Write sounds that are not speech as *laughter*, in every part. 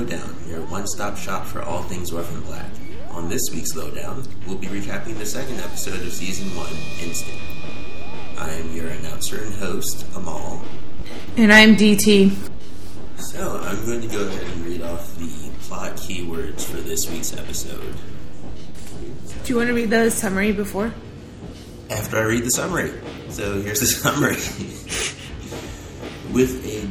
Lowdown, your one stop shop for all things Orphan Black. On this week's Lowdown, we'll be recapping the second episode of Season 1, Instinct. I am your announcer and host, Amal. And I'm DT. So, I'm going to go ahead and read off the plot keywords for this week's episode. Do you want to read the summary before? After I read the summary. So, here's the *laughs* summary.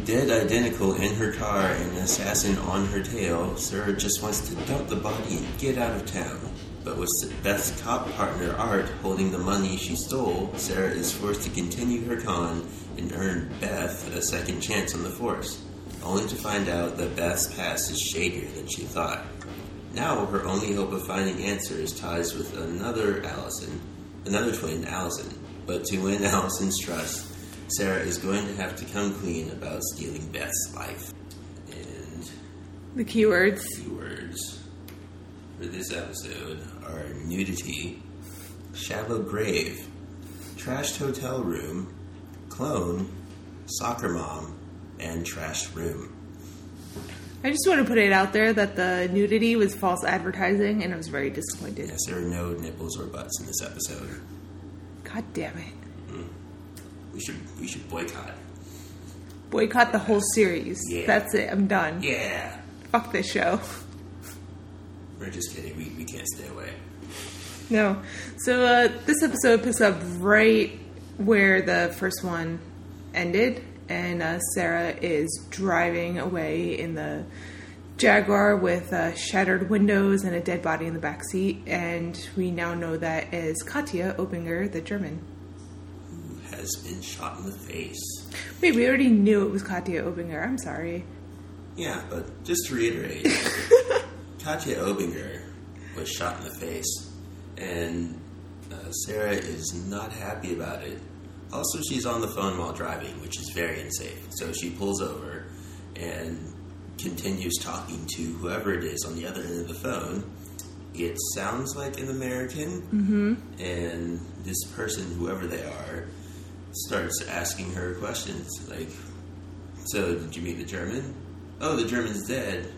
Dead identical in her car and an assassin on her tail, Sarah just wants to dump the body and get out of town. But with Beth's cop partner Art holding the money she stole, Sarah is forced to continue her con and earn Beth a second chance on the force, only to find out that Beth's past is shadier than she thought. Now her only hope of finding answers ties with another Allison, another twin, Allison. But to win Allison's trust, Sarah is going to have to come clean about stealing Beth's life. And The keywords. keywords for this episode are nudity, shallow grave, trashed hotel room, clone, soccer mom, and trashed room. I just want to put it out there that the nudity was false advertising and I was very disappointed. Yes, there are no nipples or butts in this episode. God damn it. We should we should boycott. Boycott the whole series. Yeah. That's it. I'm done. Yeah. Fuck this show. We're just kidding. We, we can't stay away. No. So uh, this episode picks up right where the first one ended, and uh, Sarah is driving away in the Jaguar with uh, shattered windows and a dead body in the back seat, and we now know that is Katja Obinger, the German. Has been shot in the face? Wait, we already knew it was Katja Obinger. I'm sorry. Yeah, but just to reiterate, *laughs* Katja Obinger was shot in the face, and uh, Sarah is not happy about it. Also, she's on the phone while driving, which is very unsafe. So she pulls over and continues talking to whoever it is on the other end of the phone. It sounds like an American, mm-hmm. and this person, whoever they are, starts asking her questions like, "So, did you meet the German? Oh, the German's dead.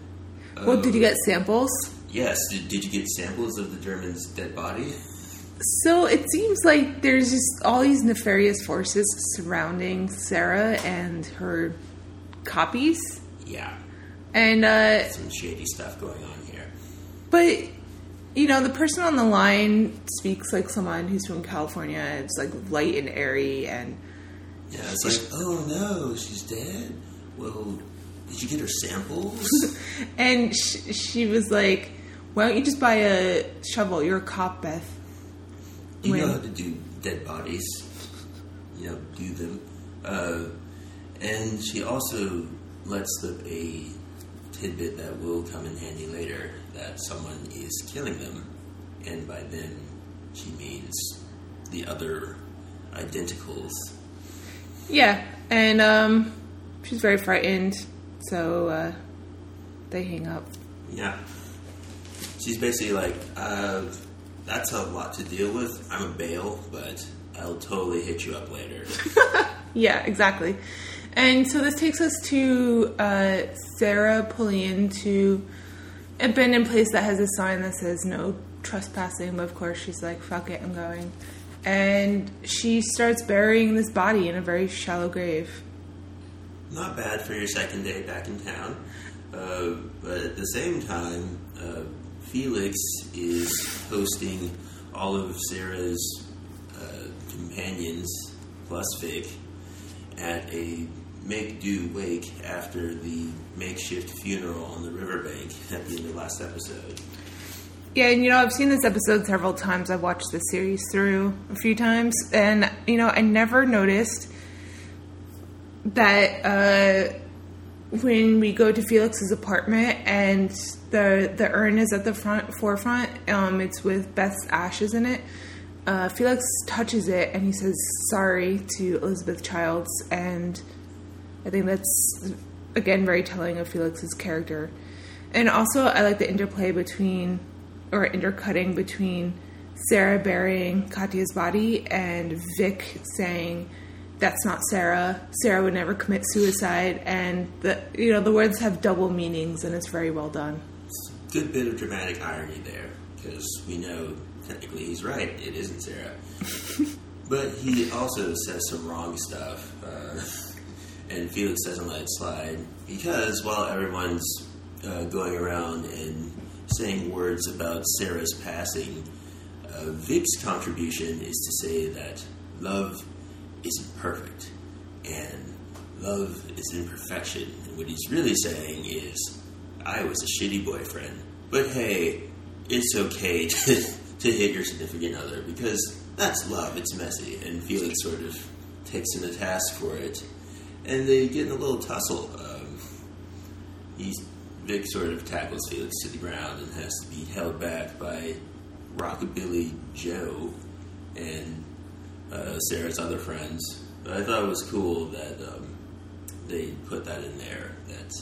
Well, did you get samples? Yes. Did, did you get samples of the German's dead body? So it seems like there's just all these nefarious forces surrounding Sarah and her copies. Yeah. And uh Some shady stuff going on here. but you know, the person on the line speaks like someone who's from California. It's like light and airy and Yeah, it's like, oh no, she's dead. Well, did you get her samples? *laughs* and sh- she was like, "Why don't you just buy a shovel? You're a cop, Beth." You know how to do dead bodies. You know, do them. Uh, and she also lets slip a tidbit that will come in handy later that someone is killing them. And by them, she means the other identicals. Yeah, and um she's very frightened. So uh they hang up. Yeah. She's basically like, uh, that's a lot to deal with. I'm a bail, but I'll totally hit you up later. *laughs* Yeah, exactly. And so this takes us to uh, Sarah pulling into abandoned place that has a sign that says no trespassing, but of course she's like, fuck it, I'm going. And she starts burying this body in a very shallow grave. Not bad for your second day back in town. Uh, but at the same time, uh, Felix is hosting all of Sarah's uh, companions, plus Vic, at a make-do wake after the makeshift funeral on the riverbank *laughs* at the end of last episode. Yeah, and you know, I've seen this episode several times. I've watched the series through a few times, and you know, I never noticed that uh, when we go to Felix's apartment and the the urn is at the front forefront, um, it's with Beth's ashes in it. Uh, Felix touches it and he says sorry to Elizabeth Childs, and I think that's again very telling of Felix's character. And also, I like the interplay between or intercutting between Sarah burying Katja's body and Vic saying that's not Sarah. Sarah would never commit suicide, and the you know the words have double meanings, and it's very well done. It's a good bit of dramatic irony there, because we know technically he's right. It isn't Sarah, *laughs* but he also says some wrong stuff, uh, and Felix doesn't let it slide because while everyone's uh, going around and saying words about Sarah's passing, uh, Vic's contribution is to say that love isn't perfect and love is imperfection. And what he's really saying is, I was a shitty boyfriend, but hey, it's okay *laughs* to, to hit your significant other because that's love, it's messy. And Felix sort of takes him to task for it. And they get in a little tussle. Um, he's Vic sort of tackles Felix to the ground and has to be held back by Rockabilly Joe and uh, Sarah's other friends. But I thought it was cool that um, they put that in there. That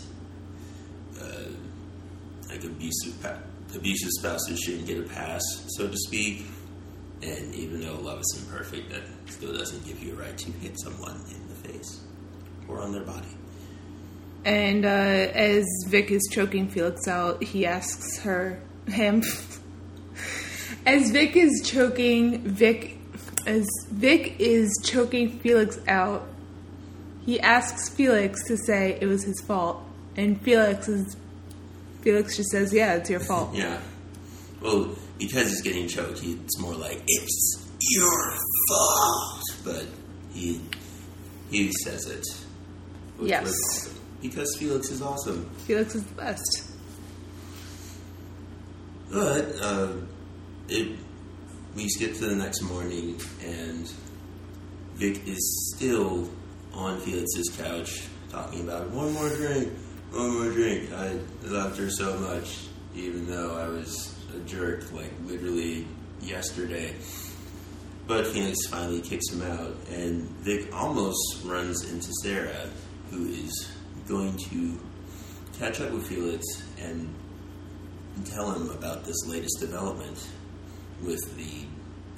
uh, like abusive pa- abusive spouses shouldn't get a pass, so to speak. And even though love is imperfect, that still doesn't give you a right to hit someone in or on their body. And uh, as Vic is choking Felix out, he asks her, him. *laughs* as Vic is choking Vic, as Vic is choking Felix out, he asks Felix to say it was his fault, and Felix is Felix just says, "Yeah, it's your fault." *laughs* Yeah. Well, because he's getting choked, he, it's more like it's your fault. But he he says it. Yes. Because Felix is awesome. Felix is the best. But uh, it, we skip to the next morning, and Vic is still on Felix's couch talking about one more drink, one more drink. I loved her so much, even though I was a jerk, like literally yesterday. But Felix finally kicks him out, and Vic almost runs into Sarah, who is going to catch up with Felix and tell him about this latest development with the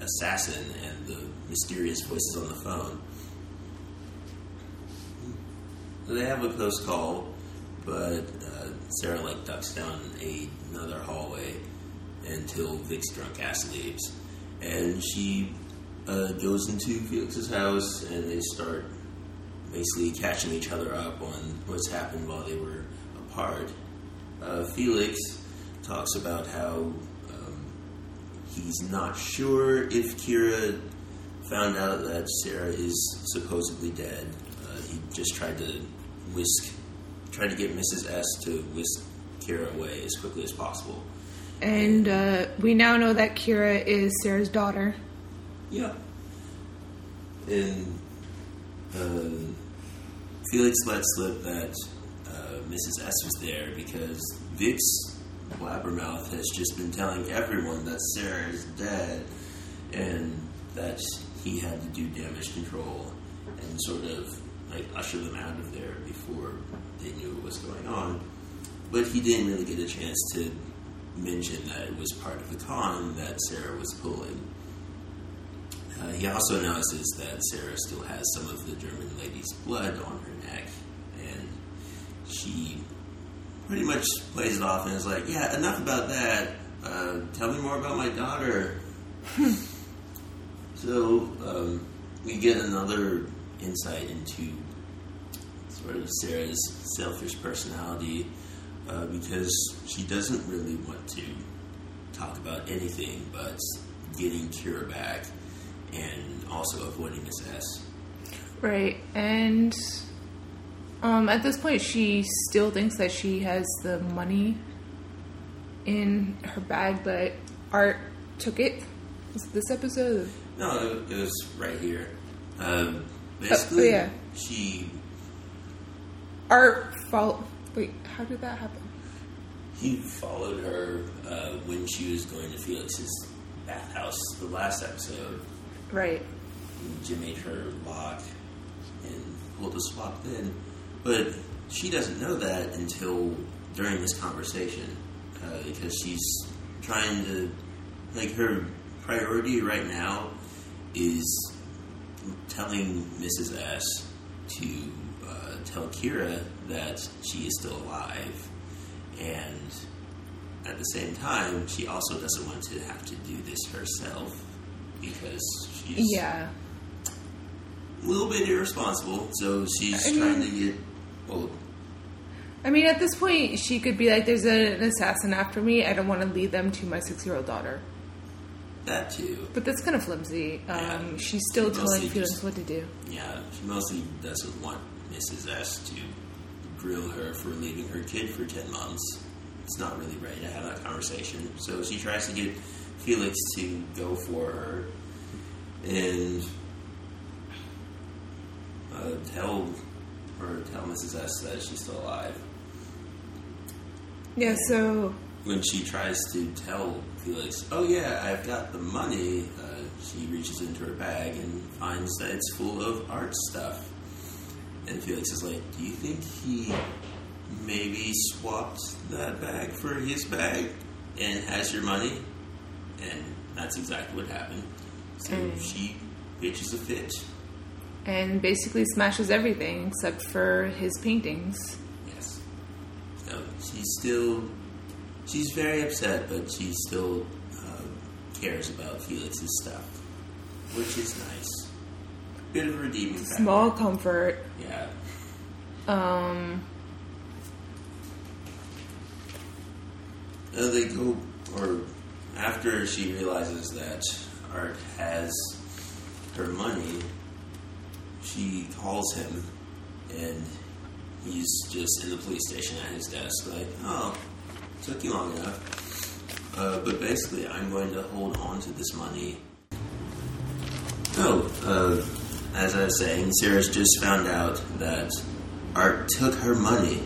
assassin and the mysterious voices on the phone. They have a close call, but uh, Sarah like ducks down another hallway until Vic's drunk ass leaves, and she uh, goes into Felix's house and they start basically catching each other up on what's happened while they were apart. Uh, Felix talks about how um, he's not sure if Kira found out that Sarah is supposedly dead. Uh, he just tried to whisk, tried to get Mrs. S to whisk Kira away as quickly as possible. And uh, we now know that Kira is Sarah's daughter. Yeah. And uh, Felix let slip that uh, Mrs. S was there because Vic's blabbermouth has just been telling everyone that Sarah is dead and that he had to do damage control and sort of like usher them out of there before they knew what was going on. But he didn't really get a chance to mention that it was part of the con that Sarah was pulling. Uh, he also notices that Sarah still has some of the German lady's blood on her neck, and she pretty much plays it off and is like, "Yeah, enough about that. Uh, tell me more about my daughter." *laughs* so um, we get another insight into sort of Sarah's selfish personality uh, because she doesn't really want to talk about anything but getting Kira back and also avoiding Miss S. Right. And um, at this point, she still thinks that she has the money in her bag, but Art took it. Was it this episode? No, it, was right here. Um, basically, yeah. she Art follow. Wait, how did that happen? he followed her uh, when she was going to Felix's bathhouse the last episode. Right. Jim made her lock and pulled the swap in. But she doesn't know that until during this conversation uh, because she's trying to, like, her priority right now is telling Mrs. S to uh, tell Kira that she is still alive, and at the same time, she also doesn't want to have to do this herself because she's Yeah. a little bit irresponsible. So she's I trying mean- to get well. I mean, at this point, she could be like, "There's an assassin after me. I don't want to lead them to my six-year-old daughter." That too. But that's kind of flimsy. Um, Yeah. She's still Mostly telling just- Felix what to do. Yeah, she mostly doesn't want Mrs. S to grill her for leaving her kid for 10 months. It's not really ready to have that conversation. So she tries to get Felix to go for her and uh, tell her, tell Mrs. S that she's still alive. Yeah. So When she tries to tell Felix, "Oh yeah, I've got the money," uh, she reaches into her bag and finds that it's full of art stuff. And Felix is like, "Do you think he maybe swapped that bag for his bag and has your money?" And that's exactly what happened. So Mm. she pitches a fit. and basically smashes everything except for his paintings. Yes. So she's still, she's very upset, but she still uh, cares about Felix's stuff, which is nice. Bit of a redeeming factor. Small comfort. Yeah. Um. Uh, they go, or after she realizes that Art has her money, she calls him, and he's just in the police station at his desk, like, oh, took you long enough. Uh, but basically, I'm going to hold on to this money. Oh, uh, as I was saying, Sarah's just found out that Art took her money,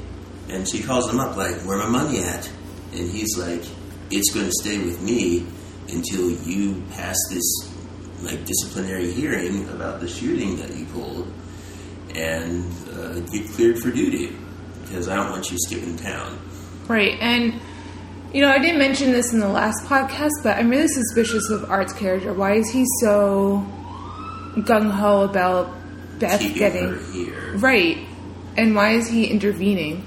and she calls him up like, "Where my money at?" And he's like, "It's going to stay with me until you pass this like disciplinary hearing about the shooting that you pulled, and uh, get cleared for duty because I don't want you skipping town." Right, and you know, I didn't mention this in the last podcast, but I'm really suspicious of Art's character. Why is he so gung ho about Beth Keeping getting right? And why is he intervening?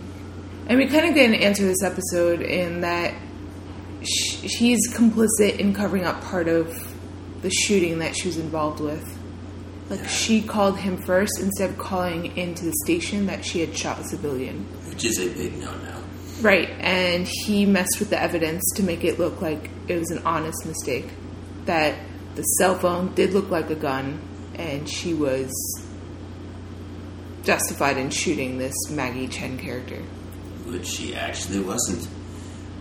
And we kind of get an answer this episode in that he's complicit in covering up part of the shooting that she was involved with. Like she called him first instead of calling into the station that she had shot a civilian. which is a big no-no. Right, and he messed with the evidence to make it look like it was an honest mistake. That the cell phone did look like a gun, and she was justified in shooting this Maggie Chen character. which she actually wasn't.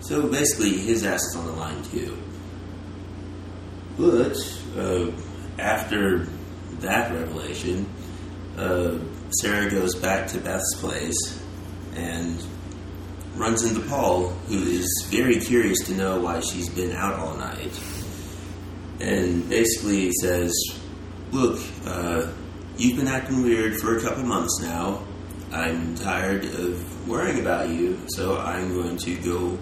So basically, his ass is on the line too. But uh, after that revelation, uh, Sarah goes back to Beth's place and runs into Paul, who is very curious to know why she's been out all night. And basically says, Look, uh, you've been acting weird for a couple months now. I'm tired of worrying about you, so I'm going to go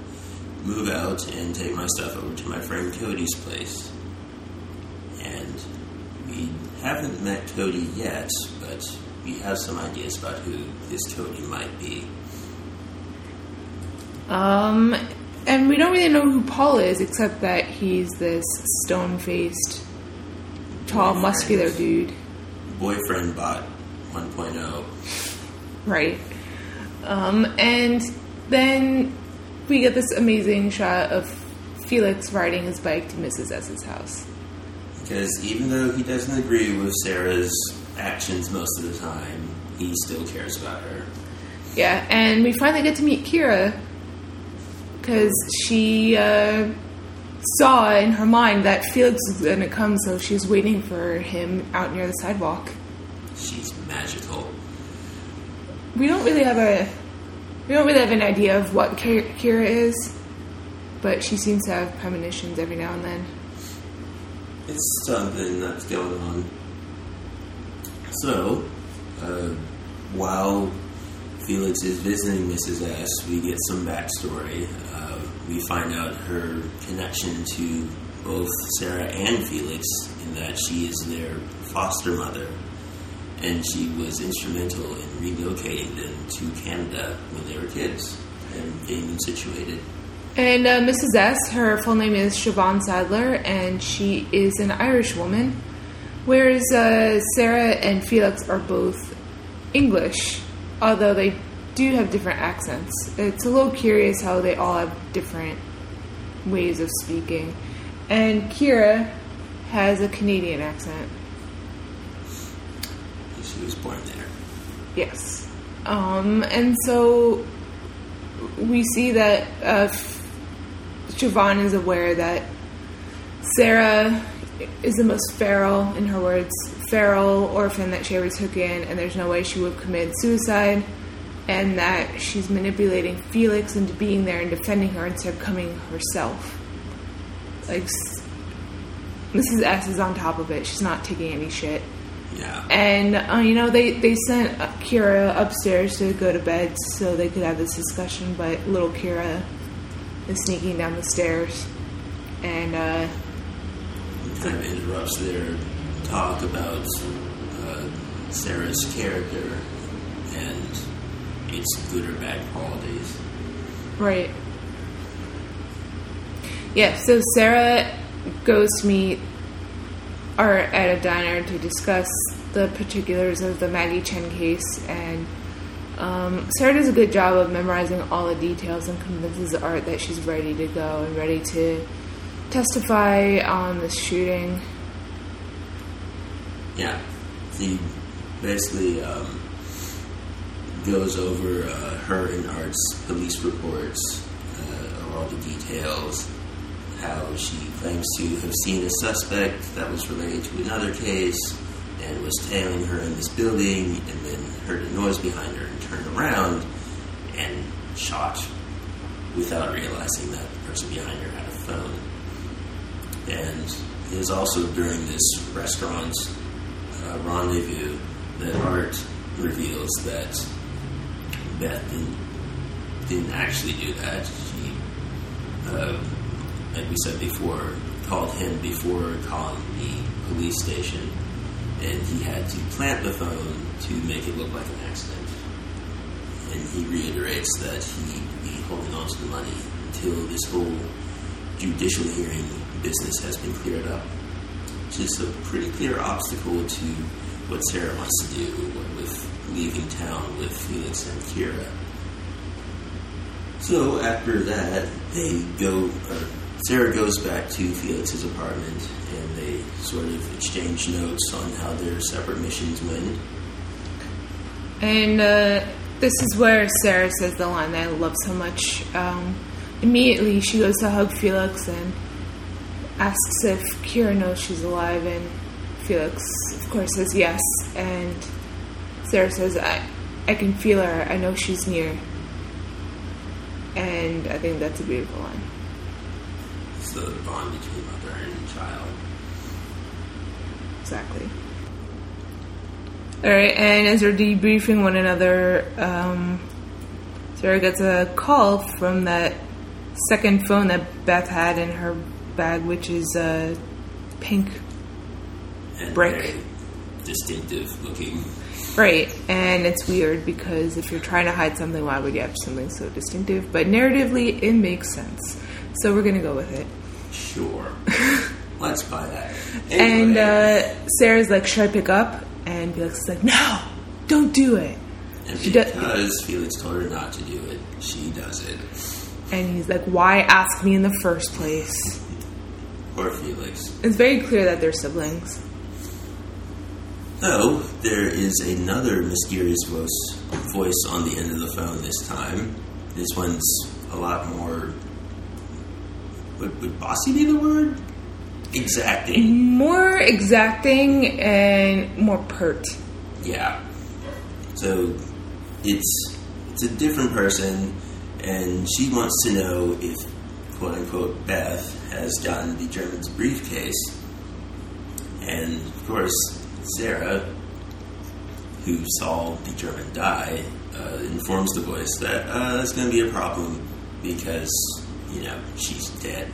move out and take my stuff over to my friend Cody's place. And we haven't met Cody yet, but we have some ideas about who this Cody might be. Um, and we don't really know who Paul is, except that he's this stone faced, tall, Boyfriend. muscular dude. Boyfriend bot oh. 1.0. Right. Um, and then we get this amazing shot of Felix riding his bike to Mrs. S's house. Because even though he doesn't agree with Sarah's actions most of the time, he still cares about her. Yeah, and we finally get to meet Kira because she uh, saw in her mind that Felix was going to come, so she's waiting for him out near the sidewalk. She's magical. We don't really have a we don't really have an idea of what Kira is, but she seems to have premonitions every now and then. It's something that's going on. So, uh, while Felix is visiting Mrs. S, we get some backstory. Uh, we find out her connection to both Sarah and Felix in that she is their foster mother, and she was instrumental in relocating them to Canada when they were kids and getting them situated. And uh, Mrs. S, her full name is Siobhan Sadler, and she is an Irish woman, whereas uh, Sarah and Felix are both English, although they do have different accents. It's a little curious how they all have different ways of speaking. And Kira has a Canadian accent. She was born there. Yes. Um, and so we see that uh, Siobhan is aware that Sarah is the most feral, in her words, feral orphan that she ever took in, and there's no way she would commit suicide, and that she's manipulating Felix into being there and defending her instead of coming herself. Like, Mrs. S is on top of it. She's not taking any shit. Yeah. And uh, you know they they sent Kira upstairs to go to bed so they could have this discussion, but little Kira is sneaking down the stairs, and uh, kind of interrupts their talk about uh, Sarah's character and its good or bad qualities. right, yeah. So Sarah goes to meet are at a diner to discuss the particulars of the Maggie Chen case, and um, Sarah does a good job of memorizing all the details and convinces Art that she's ready to go and ready to testify on the shooting. Yeah, he basically um, goes over uh, her and Art's police reports uh, all the details. How she claims to have seen a suspect that was related to another case and was tailing her in this building, and then heard a noise behind her and turned around and shot without realizing that the person behind her had a phone. And it is also during this restaurant uh, rendezvous that Art reveals that Beth didn't, didn't actually do that. She, uh, like we said before, called him before calling the police station, and he had to plant the phone to make it look like an accident. And he reiterates that he be holding on to the money until this whole judicial hearing business has been cleared up. Just a pretty clear obstacle to what Sarah wants to do with leaving town with Felix and Kira. So after that, they go. Or Sarah goes back to Felix's apartment, and they sort of exchange notes on how their separate missions went. And uh, this is where Sarah says the line that I love so much. Um, immediately, she goes to hug Felix and asks if Kira knows she's alive, and Felix, of course, says yes. And Sarah says, "I, I can feel her. I know she's near." And I think that's a beautiful line. The bond between mother and child. Exactly. All right, and as they're debriefing one another, um, Sarah gets a call from that second phone that Beth had in her bag, which is a pink. And Brick. very distinctive looking. Right, and it's weird because if you're trying to hide something, why would you have something so distinctive? But narratively, it makes sense. So we're gonna go with it. Sure. *laughs* Let's buy that. And uh, Sarah's like, "Should I pick up?" And Felix is like, "No, don't do it." and she does- because Felix told her not to do it, she does it. And he's like, "Why ask me in the first place?" *laughs* Poor Felix. It's very clear that they're siblings. Though there is another mysterious voice, voice on the end of the phone this time. This one's a lot more. Would, would bossy be the word? Exacting. More exacting and more pert. Yeah. So it's it's a different person, and she wants to know if quote unquote Beth has gotten the German's briefcase, and of course Sarah, who saw the German die, uh, informs the voice that uh, that's going to be a problem because you know she's dead.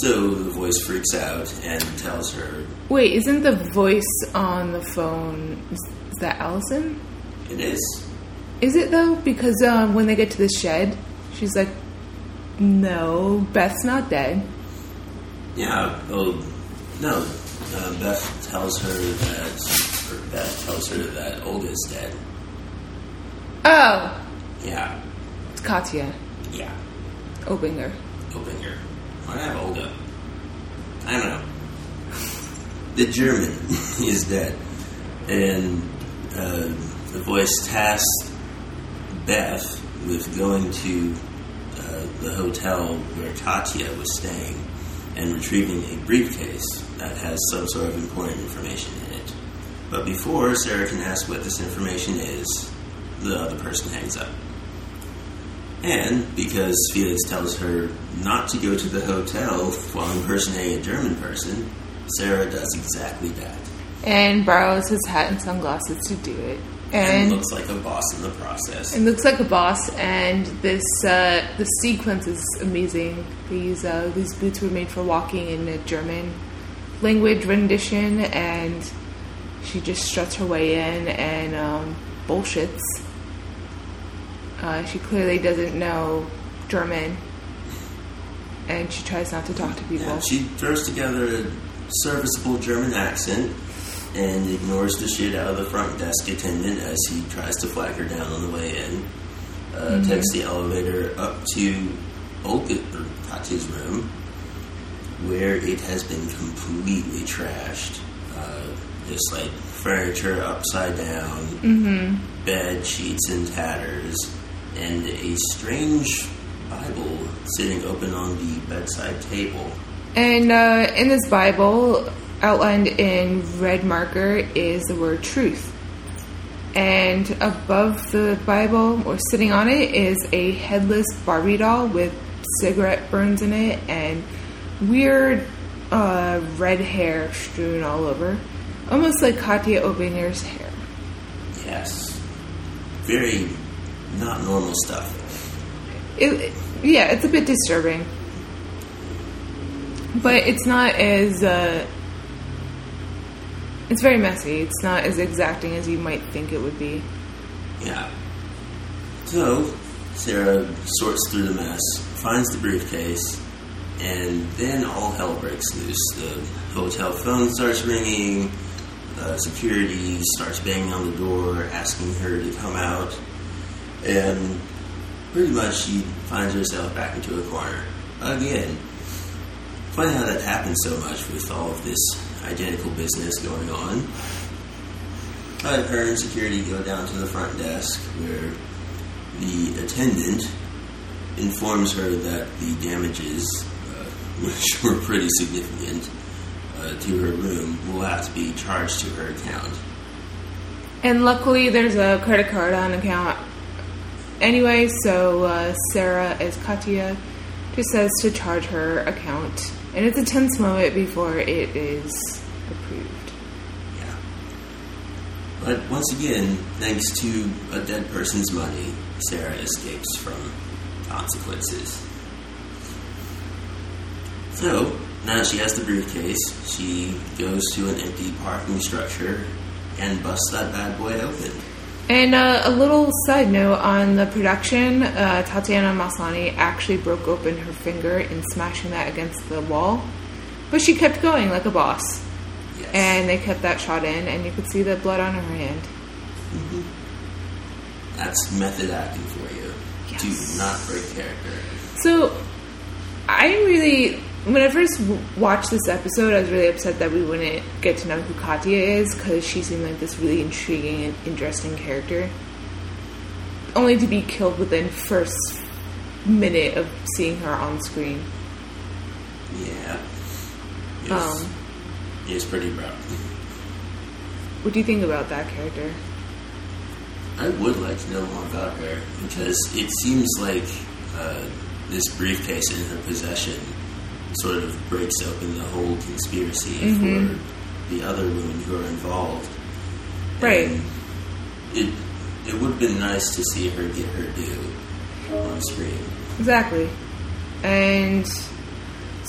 So the voice freaks out and tells her Wait, isn't the voice on the phone is, is that Allison? it is. Is it though? Because um, when they get to the shed, she's like, "No, Beth's not dead." Yeah. Oh no. Uh, Beth tells her that or Beth tells her that Olga's dead. Oh, Yeah. it's Katja Yeah. Obinger. Obinger. I have Olga? I don't know. The German *laughs* is dead, and uh, the voice tasks Beth with going to uh, the hotel where Katja was staying and retrieving a briefcase that has some sort of important information in it. But before Sarah can ask what this information is, the other person hangs up. And because Felix tells her not to go to the hotel while impersonating a German person, Sarah does exactly that. And borrows his hat and sunglasses to do it. And, And looks like a boss in the process. and looks like a boss. And this uh, the sequence is amazing. These uh, these boots were made for walking in a German language rendition, and she just struts her way in and um, bullshits. Uh, she clearly doesn't know German, and she tries not to talk to people. Yeah, she throws together a serviceable German accent and ignores the shit out of the front desk attendant as he tries to flag her down on the way in. Uh, Takes the elevator up to Olga, room, where it has been completely trashed. Uh, just like furniture upside down, bed sheets in tatters, and a strange Bible sitting open on the bedside table. And uh, in this Bible, outlined in red marker, is the word truth. And above the Bible, or sitting on it, is a headless Barbie doll with cigarette burns in it and weird uh, red hair strewn all over. Almost like Katja Obinger's hair. Yes. Very not normal stuff. It, yeah, it's a bit disturbing. But it's not as. Uh, it's very messy. It's not as exacting as you might think it would be. Yeah. So, Sarah sorts through the mess, finds the briefcase, and then all hell breaks loose. The hotel phone starts ringing, uh, security starts banging on the door, asking her to come out, and pretty much she finds herself back into a corner. Again. Funny how that happens so much with all of this identical business going on. But her and security go down to the front desk where the attendant informs her that the damages, uh, *laughs* which were pretty significant, uh, to her room will have to be charged to her account. And luckily, there's a credit card on account anyway, so uh, Sarah, as Katja, just says to charge her account. And it's a tense moment before it is approved. Yeah. But once again, thanks to a dead person's money, Sarah escapes from consequences. So, now she has the briefcase, she goes to an empty parking structure and busts that bad boy open. And uh, a little side note on the production uh, Tatiana Maslany actually broke open her finger in smashing that against the wall, but she kept going like a boss. Yes. And they kept that shot in, and you could see the blood on her hand. That's method acting for you. Yes. Do not break character. So, I really, when I first w- watched this episode, I was really upset that we wouldn't get to know who Katja is because she seemed like this really intriguing and interesting character. Only to be killed within first minute of seeing her on screen. Yeah. It's, Um, it's pretty rough. What do you think about that character? I would like to know more about her because it seems like uh, this briefcase in her possession sort of breaks open the whole conspiracy Mhm. for the other women who are involved. Right. And it it would have been nice to see her get her due on screen. Exactly. And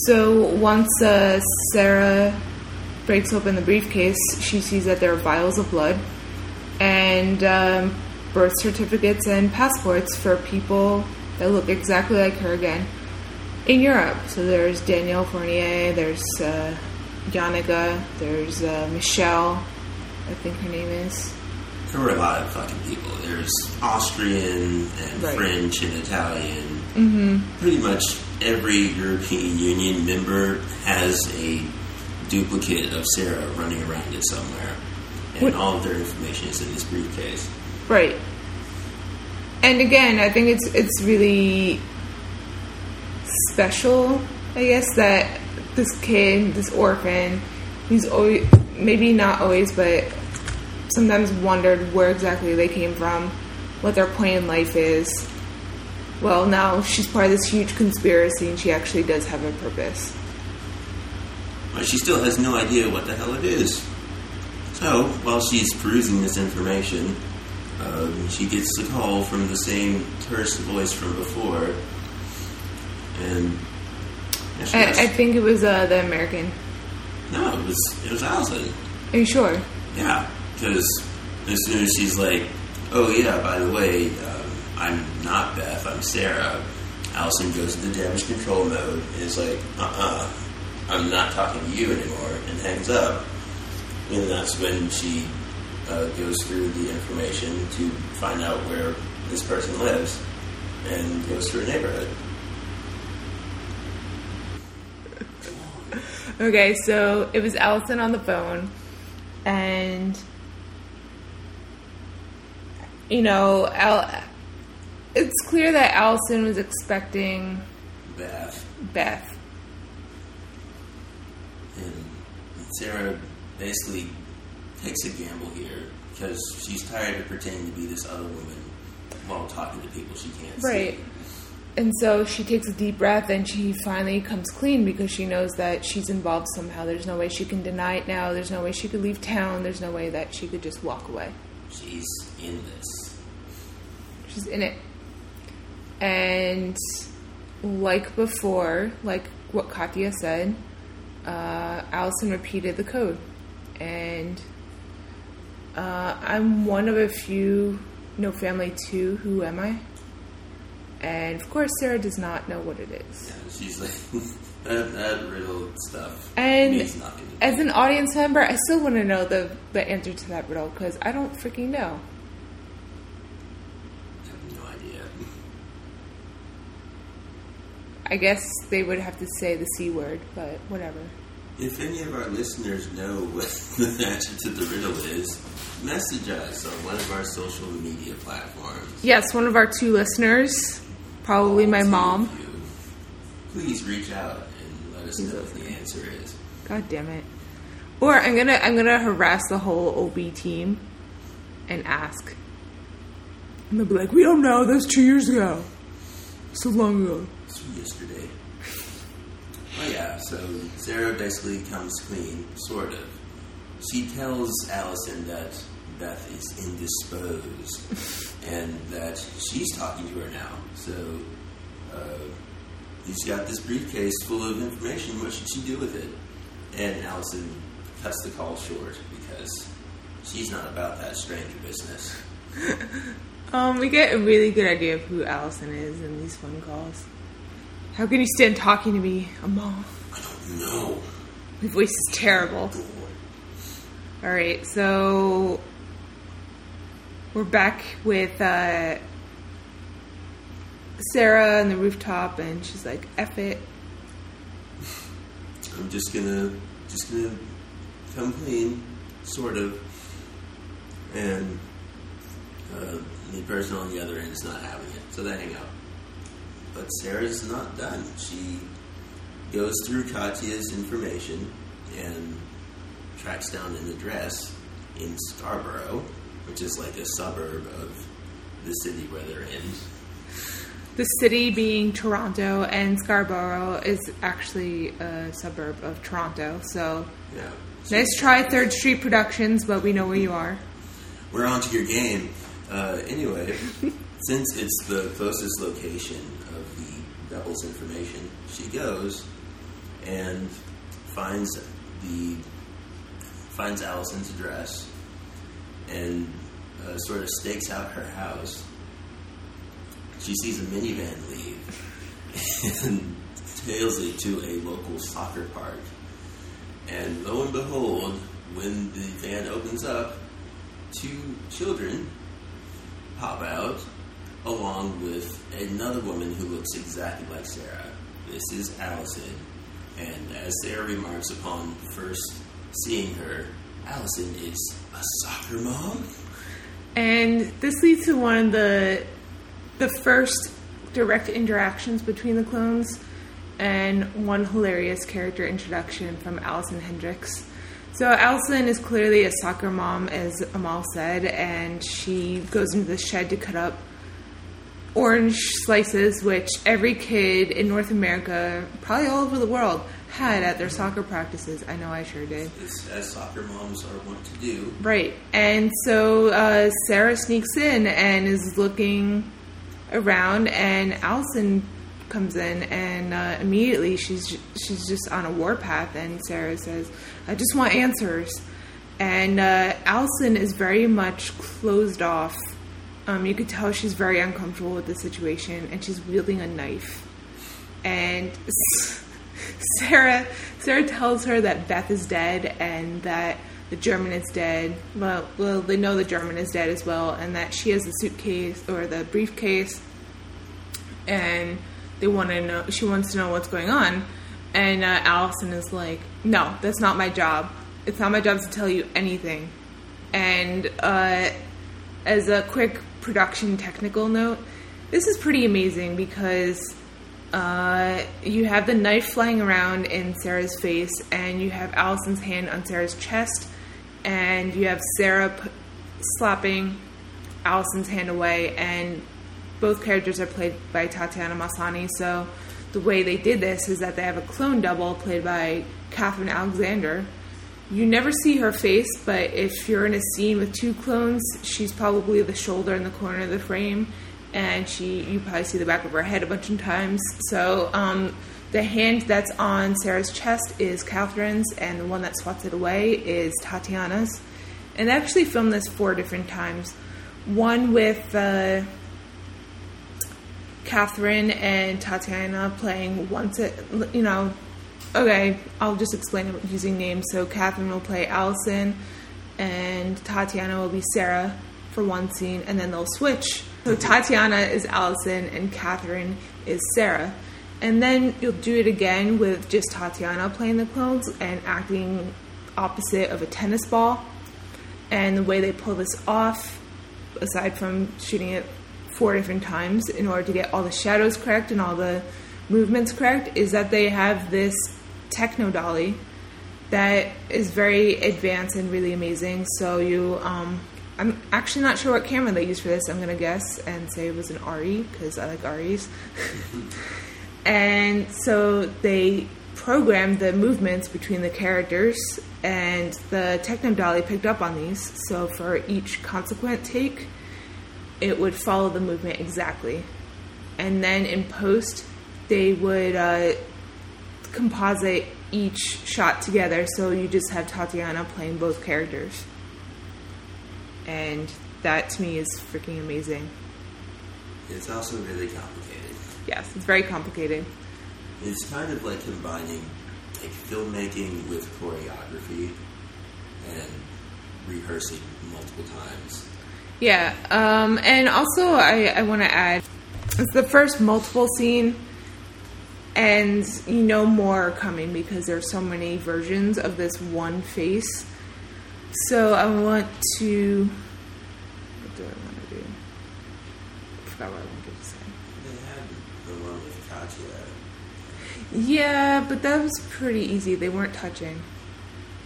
So once uh, Sarah breaks open the briefcase, she sees that there are vials of blood and um, birth certificates and passports for people that look exactly like her again in Europe. So there's Danielle Fournier, there's uh, Janika, there's uh, Michelle, I think her name is. There were a lot of fucking people. There's Austrian and Right. French and Italian. Mm-hmm. Pretty much every European Union member has a duplicate of Sarah running around it somewhere. And What- all of their information is in this briefcase. Right. And again, I think it's it's really special, I guess, that this kid, this orphan, he's always maybe not always, but sometimes wondered where exactly they came from, what their point in life is. Well, now she's part of this huge conspiracy, and she actually does have a purpose. But she still has no idea what the hell it is. So, while she's perusing this information, um, she gets the call from the same terse voice from before. And. yeah, she I, has- I think it was uh, the American. no, it was, it was Allison. Are you sure? Yeah, because as soon as she's like, "Oh yeah, by the way, um, I'm not Beth. I'm Sarah," Allison goes into damage control mode and is like, "Uh-uh, I'm not talking to you anymore," and hangs up. And that's when she uh, goes through the information to find out where this person lives, and goes through a neighborhood. *laughs* Okay, so it was Allison on the phone, and you know, Al- it's clear that Allison was expecting Beth Beth. And Sarah basically takes a gamble here because she's tired of pretending to be this other woman while talking to people she can't Right. see. And so she takes a deep breath and she finally comes clean because she knows that she's involved somehow. There's no way she can deny it now. There's no way she could leave town. There's no way that she could just walk away. She's in this. She's in it. And like before, like what Katja said, uh, Allison repeated the code. And uh, I'm one of a few No Family 2 Who Am I? And of course, Sarah does not know what it is. Yeah, *laughs* she's like, *laughs* that, that riddle stuff And as an audience member, I still want to know the, the answer to that riddle because I don't freaking know. I have no idea. I guess they would have to say the C word, but whatever. If any of our listeners know what *laughs* the answer to the riddle is, message us on one of our social media platforms. Yes, one of our two listeners, probably my mom. Please reach out and let us know what the answer is. God damn it. Or I'm gonna I'm gonna harass the whole OB team and ask. And they'll be like, We don't know, that was two years ago. So long ago. It's yesterday. Oh yeah, so Sarah basically comes clean, sort of. She tells Allison that Beth is indisposed *laughs* and that she's talking to her now. So uh, he's got this briefcase full of information. What should she do with it? And Allison cuts the call short because she's not about that stranger business. *laughs* Um, we get a really good idea of who Allison is in these phone calls. How can you stand talking to me? I'm mom. I don't know. My voice is terrible. Alright, so we're back with uh, Sarah on the rooftop, and she's like, F it. I'm just gonna just gonna come clean, sort of. And uh, the person on the other end is not having it, so they hang up. But Sarah's not done. She goes through Katja's information and tracks down an address in Scarborough, which is like a suburb of the city where they're in. The city being Toronto, and Scarborough is actually a suburb of Toronto. So Yeah. nice try, Third Street Productions, but we know where you are. we're on to your game. Uh, anyway, *laughs* since it's the closest location of the Devil's information, she goes and finds the finds Allison's address and uh, sort of stakes out her house. She sees a minivan leave *laughs* and tails it to a local soccer park. And lo and behold, when the van opens up, two children pop out along with another woman who looks exactly like Sarah. This is Allison. And as Sarah remarks upon first seeing her, Allison is a soccer mom. And this leads to one of the the first direct interactions between the clones and one hilarious character introduction from Allison Hendrix. So Allison is clearly a soccer mom, as Amal said, and she goes into the shed to cut up orange slices, which every kid in North America, probably all over the world, had at their soccer practices. I know I sure did. It's as soccer moms are wont to do. Right. And so uh, Sarah sneaks in and is looking around, and Allison comes in, and uh, immediately she's she's just on a warpath. And Sarah says, "I just want answers." And uh, Allison is very much closed off. Um, you could tell she's very uncomfortable with the situation, and she's wielding a knife. And Sarah Sarah tells her that Beth is dead and that the German is dead. Well, well, they know the German is dead as well, and that she has the suitcase or the briefcase, and they want to know. She wants to know what's going on, and uh, Allison is like, "No, that's not my job. It's not my job to tell you anything." And uh, as a quick production technical note, this is pretty amazing because uh, you have the knife flying around in Sarah's face, and you have Allison's hand on Sarah's chest, and you have Sarah p- slapping Allison's hand away, and both characters are played by Tatiana Maslany. So the way they did this is that they have a clone double played by Kathryn Alexandre. You never see her face, but if you're in a scene with two clones, she's probably the shoulder in the corner of the frame and she you probably see the back of her head a bunch of times. So um, the hand that's on Sarah's chest is Kathryn's, and the one that swats it away is Tatiana's. And they actually filmed this four different times. One with uh, Kathryn and Tatiana playing once it, you know. Okay, I'll just explain it using names. So Kathryn will play Allison, and Tatiana will be Sarah for one scene, and then they'll switch so Tatiana is Allison and Kathryn is Sarah. And then you'll do it again with just Tatiana playing the clones and acting opposite of a tennis ball. And the way they pull this off, aside from shooting it four different times in order to get all the shadows correct and all the movements correct, is that they have this techno dolly that is very advanced and really amazing. So you um, I'm actually not sure what camera they used for this. I'm gonna guess and say it was an ARRI because I like ARRIs. *laughs* and so they programmed the movements between the characters, and the Techno Dolly picked up on these. So for each consequent take, it would follow the movement exactly. And then in post, they would uh, composite each shot together. So you just have Tatiana playing both characters and that to me is freaking amazing. It's also really complicated. Yes, it's very complicated. It's kind of like combining like filmmaking with choreography and rehearsing multiple times. Yeah, um, and also I, I want to add it's the first multiple scene, and you know more coming because there's so many versions of this one face so I want to. What do I want to do? I forgot what I wanted to say. They had the one with Katja. Yeah, but that was pretty easy. They weren't touching.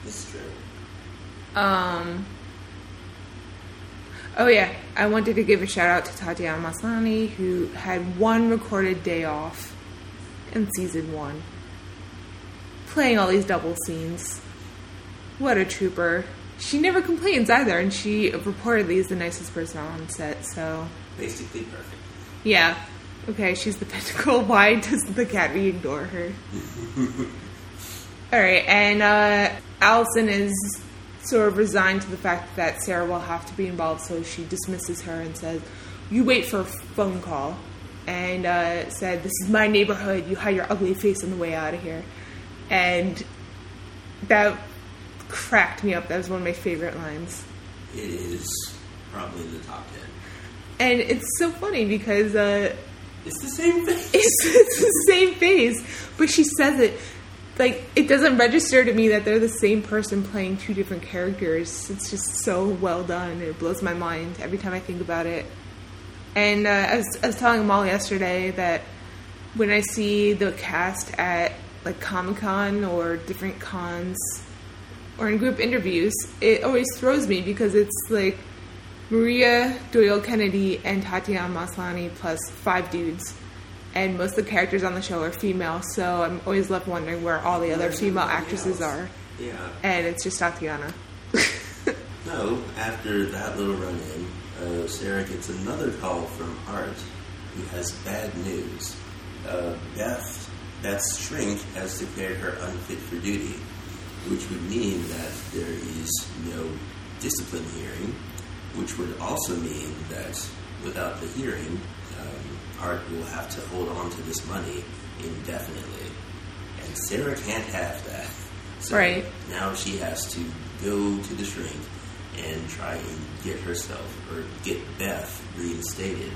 That's true. Um. Oh yeah, I wanted to give a shout out to Tatiana Maslany, who had one recorded day off in season one, playing all these double scenes. What a trooper! She never complains either, and she reportedly is the nicest person on set. So basically perfect. Yeah. Okay, she's the *laughs* pinnacle. Why does the cat ignore her? *laughs* All right, and uh, Allison is sort of resigned to the fact that Sarah will have to be involved, so she dismisses her and says, "You wait for a phone call," and uh, said, "This is my neighborhood. You hide your ugly face on the way out of here," and that cracked me up. That was one of my favorite lines. It is probably in the top ten. And it's so funny because uh, It's the same thing. *laughs* it's, it's the same face, but she says it like it doesn't register to me that they're the same person playing two different characters. It's just so well done. It blows my mind every time I think about it. And uh, I, was, I was telling Molly yesterday that when I see the cast at like Comic Con or different cons or in group interviews, it always throws me because it's like Maria Doyle Kennedy and Tatiana Maslany plus five dudes. And most of the characters on the show are female, so I'm always left wondering where all the other Where's female actresses else? are. Yeah. And it's just Tatiana. *laughs* No, after that little run in, uh, Sarah gets another call from Art, who has bad news. Uh, Beth, Beth's shrink, has declared her unfit for duty, which would mean that there is no discipline hearing, which would also mean that without the hearing, um, Art will have to hold on to this money indefinitely. And Sarah can't have that. So Right. now she has to go to the shrink and try and get herself or get Beth reinstated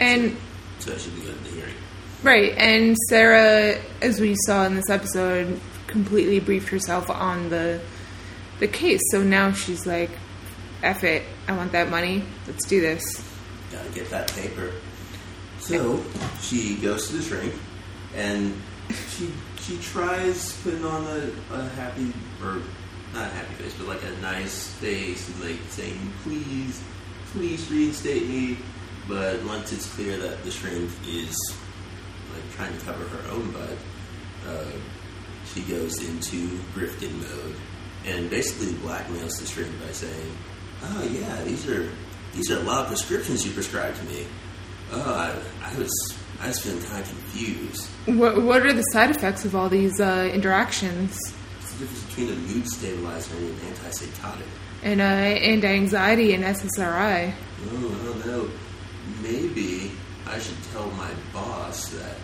And so that she can go to the hearing. Right, and Sarah, as we saw in this episode, completely briefed herself on the the case. So now she's like, "F it, I want that money. Let's do this." Gotta get that paper. So she goes to the shrink and she she tries putting on a, a happy or not a happy face, but like a nice face and like saying, Please, please reinstate me but once it's clear that the shrink is like trying to cover her own butt, uh, she goes into grifting mode and basically blackmails the shrink by saying, "Oh yeah, these are these are a lot of prescriptions you prescribed to me. Oh, I, I was I was feeling kind of confused. What What are the side effects of all these uh, interactions What's the difference between a mood stabilizer and an antipsychotic? and uh, anti-anxiety and SSRI? Oh, I don't know. Maybe I should tell my boss that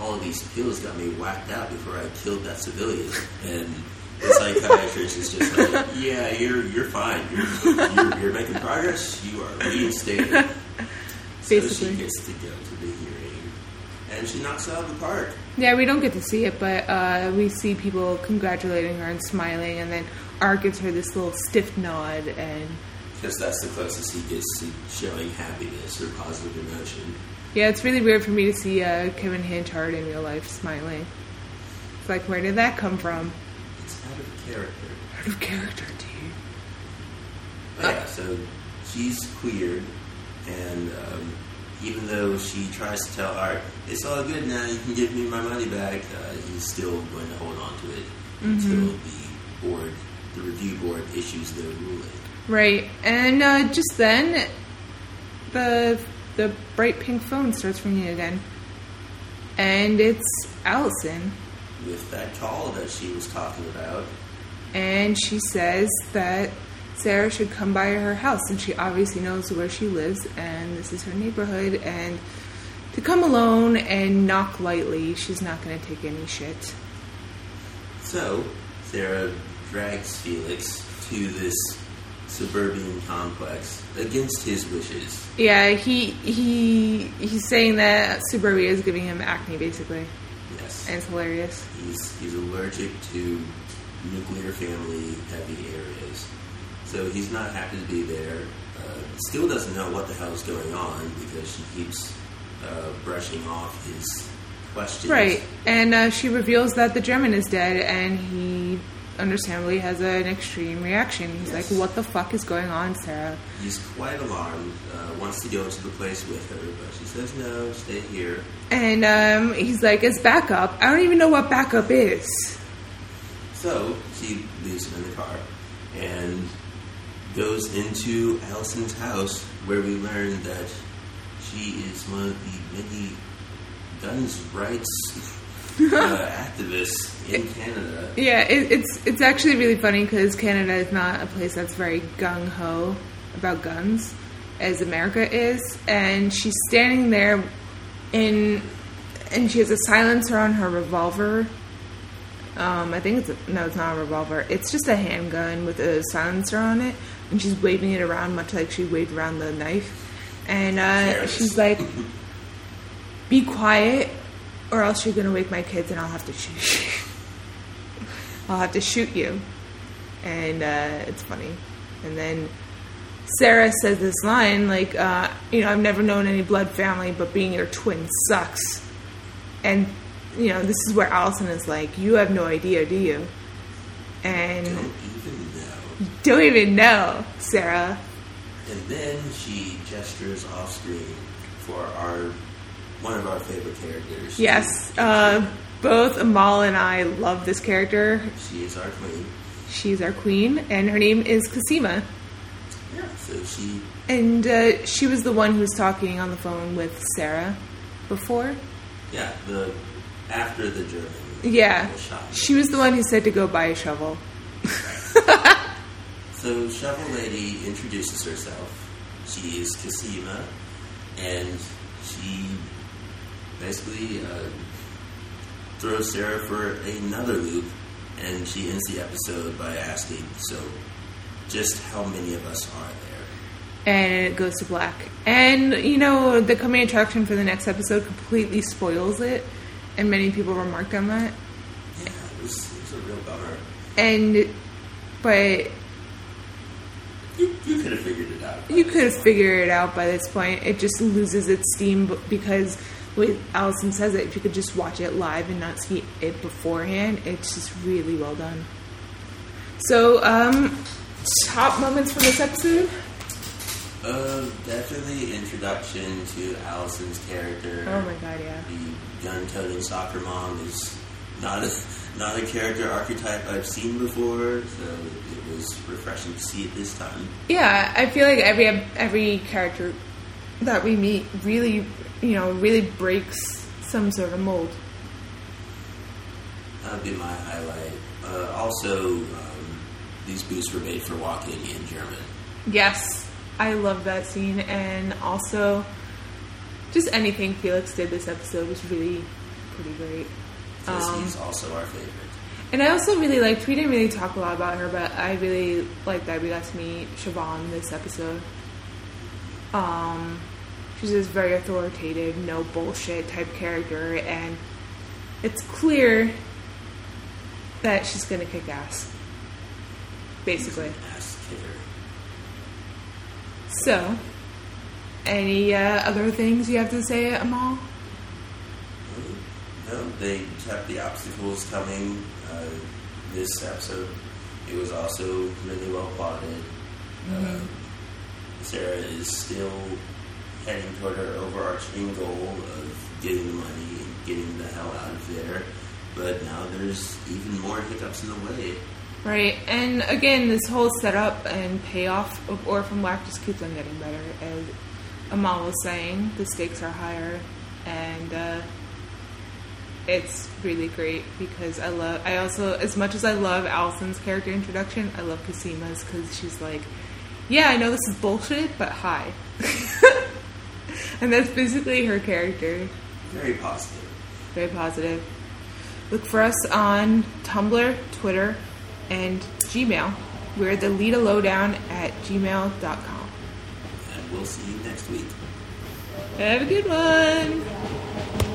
all of these pills got me whacked out before I killed that civilian. And the psychiatrist is just like, yeah, you're you're fine. You're, you're, you're making progress. You are reinstated. So she gets to go to the hearing, and she knocks it out of the park. Yeah, we don't get to see it, but uh, we see people congratulating her and smiling, and then Art gives her this little stiff nod, and Because that's the closest he gets to showing happiness or positive emotion. Yeah, it's really weird for me to see uh, Kevin Hanchard in real life smiling. It's like, where did that come from? It's out of character. Out of character, dude. But yeah, so she's queer, and um, even though she tries to tell Art, it's all good now, you can give me my money back, uh, he's still going to hold on to it until the board, the review board, issues their ruling. Right, and uh, just then, the the bright pink phone starts ringing again, and it's Allison, With that call that she was talking about, and she says that Sarah should come by her house, and she obviously knows where she lives, and this is her neighborhood, and to come alone and knock lightly, she's not going to take any shit. so Sarah drags Felix to this suburban complex against his wishes. Yeah, he he he's saying that Suburbia is giving him acne, basically, Yes. and it's hilarious. He's he's allergic to nuclear family heavy areas, so he's not happy to be there. Uh, still doesn't know what the hell is going on because she keeps uh, brushing off his questions. Right, and uh, she reveals that the German is dead, and he understandably has an extreme reaction. He's Yes. like, "What the fuck is going on, Sarah?" He's quite alarmed. Uh, wants to go to the place with her, but she says no. Stay here. And um, he's like, "It's backup. I don't even know what backup is." So she leaves him in the car and goes into Allison's house, where we learn that she is one of the many guns rights *laughs* uh, activist in Canada. Yeah, it, it's it's actually really funny because Canada is not a place that's very gung ho about guns as America is, and she's standing there in and she has a silencer on her revolver. Um, I think it's a, no, it's not a revolver. It's just a handgun with a silencer on it, and she's waving it around much like she waved around the knife. And uh, she's like, "Be quiet, or else you're gonna wake my kids, and I'll have to shoot you. *laughs* I'll have to shoot you." And uh, it's funny. And then Sarah says this line like, uh, "You know, I've never known any blood family, but being your twin sucks." And you know, this is where Allison is like, "You have no idea, do you?" And Don't even know. don't even know, Sarah. And then she gestures off screen for our one of our favorite characters. Yes, uh, both Amal and I love this character. She is our queen. She's our queen, and her name is Cosima. Yeah. So she And uh, she was the one who was talking on the phone with Sarah before. yeah, the after the German Yeah, she was the one who said to go buy a shovel. *laughs* So Shovel Lady introduces herself. She is Cosima, and she basically uh, throws Sarah for another loop, and she ends the episode by asking, "So, just how many of us are there?" and it goes to black. And you know, the coming attraction for the next episode completely spoils it, and many people remarked on that. Yeah, it was, it was a real bummer. And but You, you could have figured it out. you could have figured it out by this point. It just loses its steam because way Allison says it, if you could just watch it live and not see it beforehand, it's just really well done. So, um, top moments from this episode. Uh, definitely introduction to Allison's character. Oh my god, yeah. the gun-toting soccer mom is not a *laughs* not a character archetype I've seen before, so it was refreshing to see it this time. Yeah, I feel like every every character that we meet really, you know, really breaks some sort of mold. That would be my highlight. Uh, also, um, these boots were made for walking in German. Yes, I love that scene, and also just anything Felix did this episode was really pretty great. Um, he's also our favorite. And I also really liked, we didn't really talk a lot about her, but I really liked that we got to meet Siobhan this episode. Um, she's this very authoritative, no bullshit type character, and it's clear that she's gonna kick ass. Basically. Ass. So, any uh, other things you have to say, at Amal? No, they kept the obstacles coming. Uh, this episode, it was also really well plotted. Uh, Sarah is still heading toward her overarching goal of getting the money and getting the hell out of there. But now there's even more hiccups in the way. Right, and again, this whole setup and payoff of Orphan Black just keeps on getting better. As Amal was saying, the stakes are higher, and uh, it's really great because I love. I also, as much as I love Allison's character introduction, I love Cosima's because she's like, "Yeah, I know this is bullshit, but hi," *laughs* and that's basically her character. Very positive. Very positive. Look for us on Tumblr, Twitter, and Gmail. We're the Leda Lowdown at gmail.com. And we'll see you next week. Have a good one.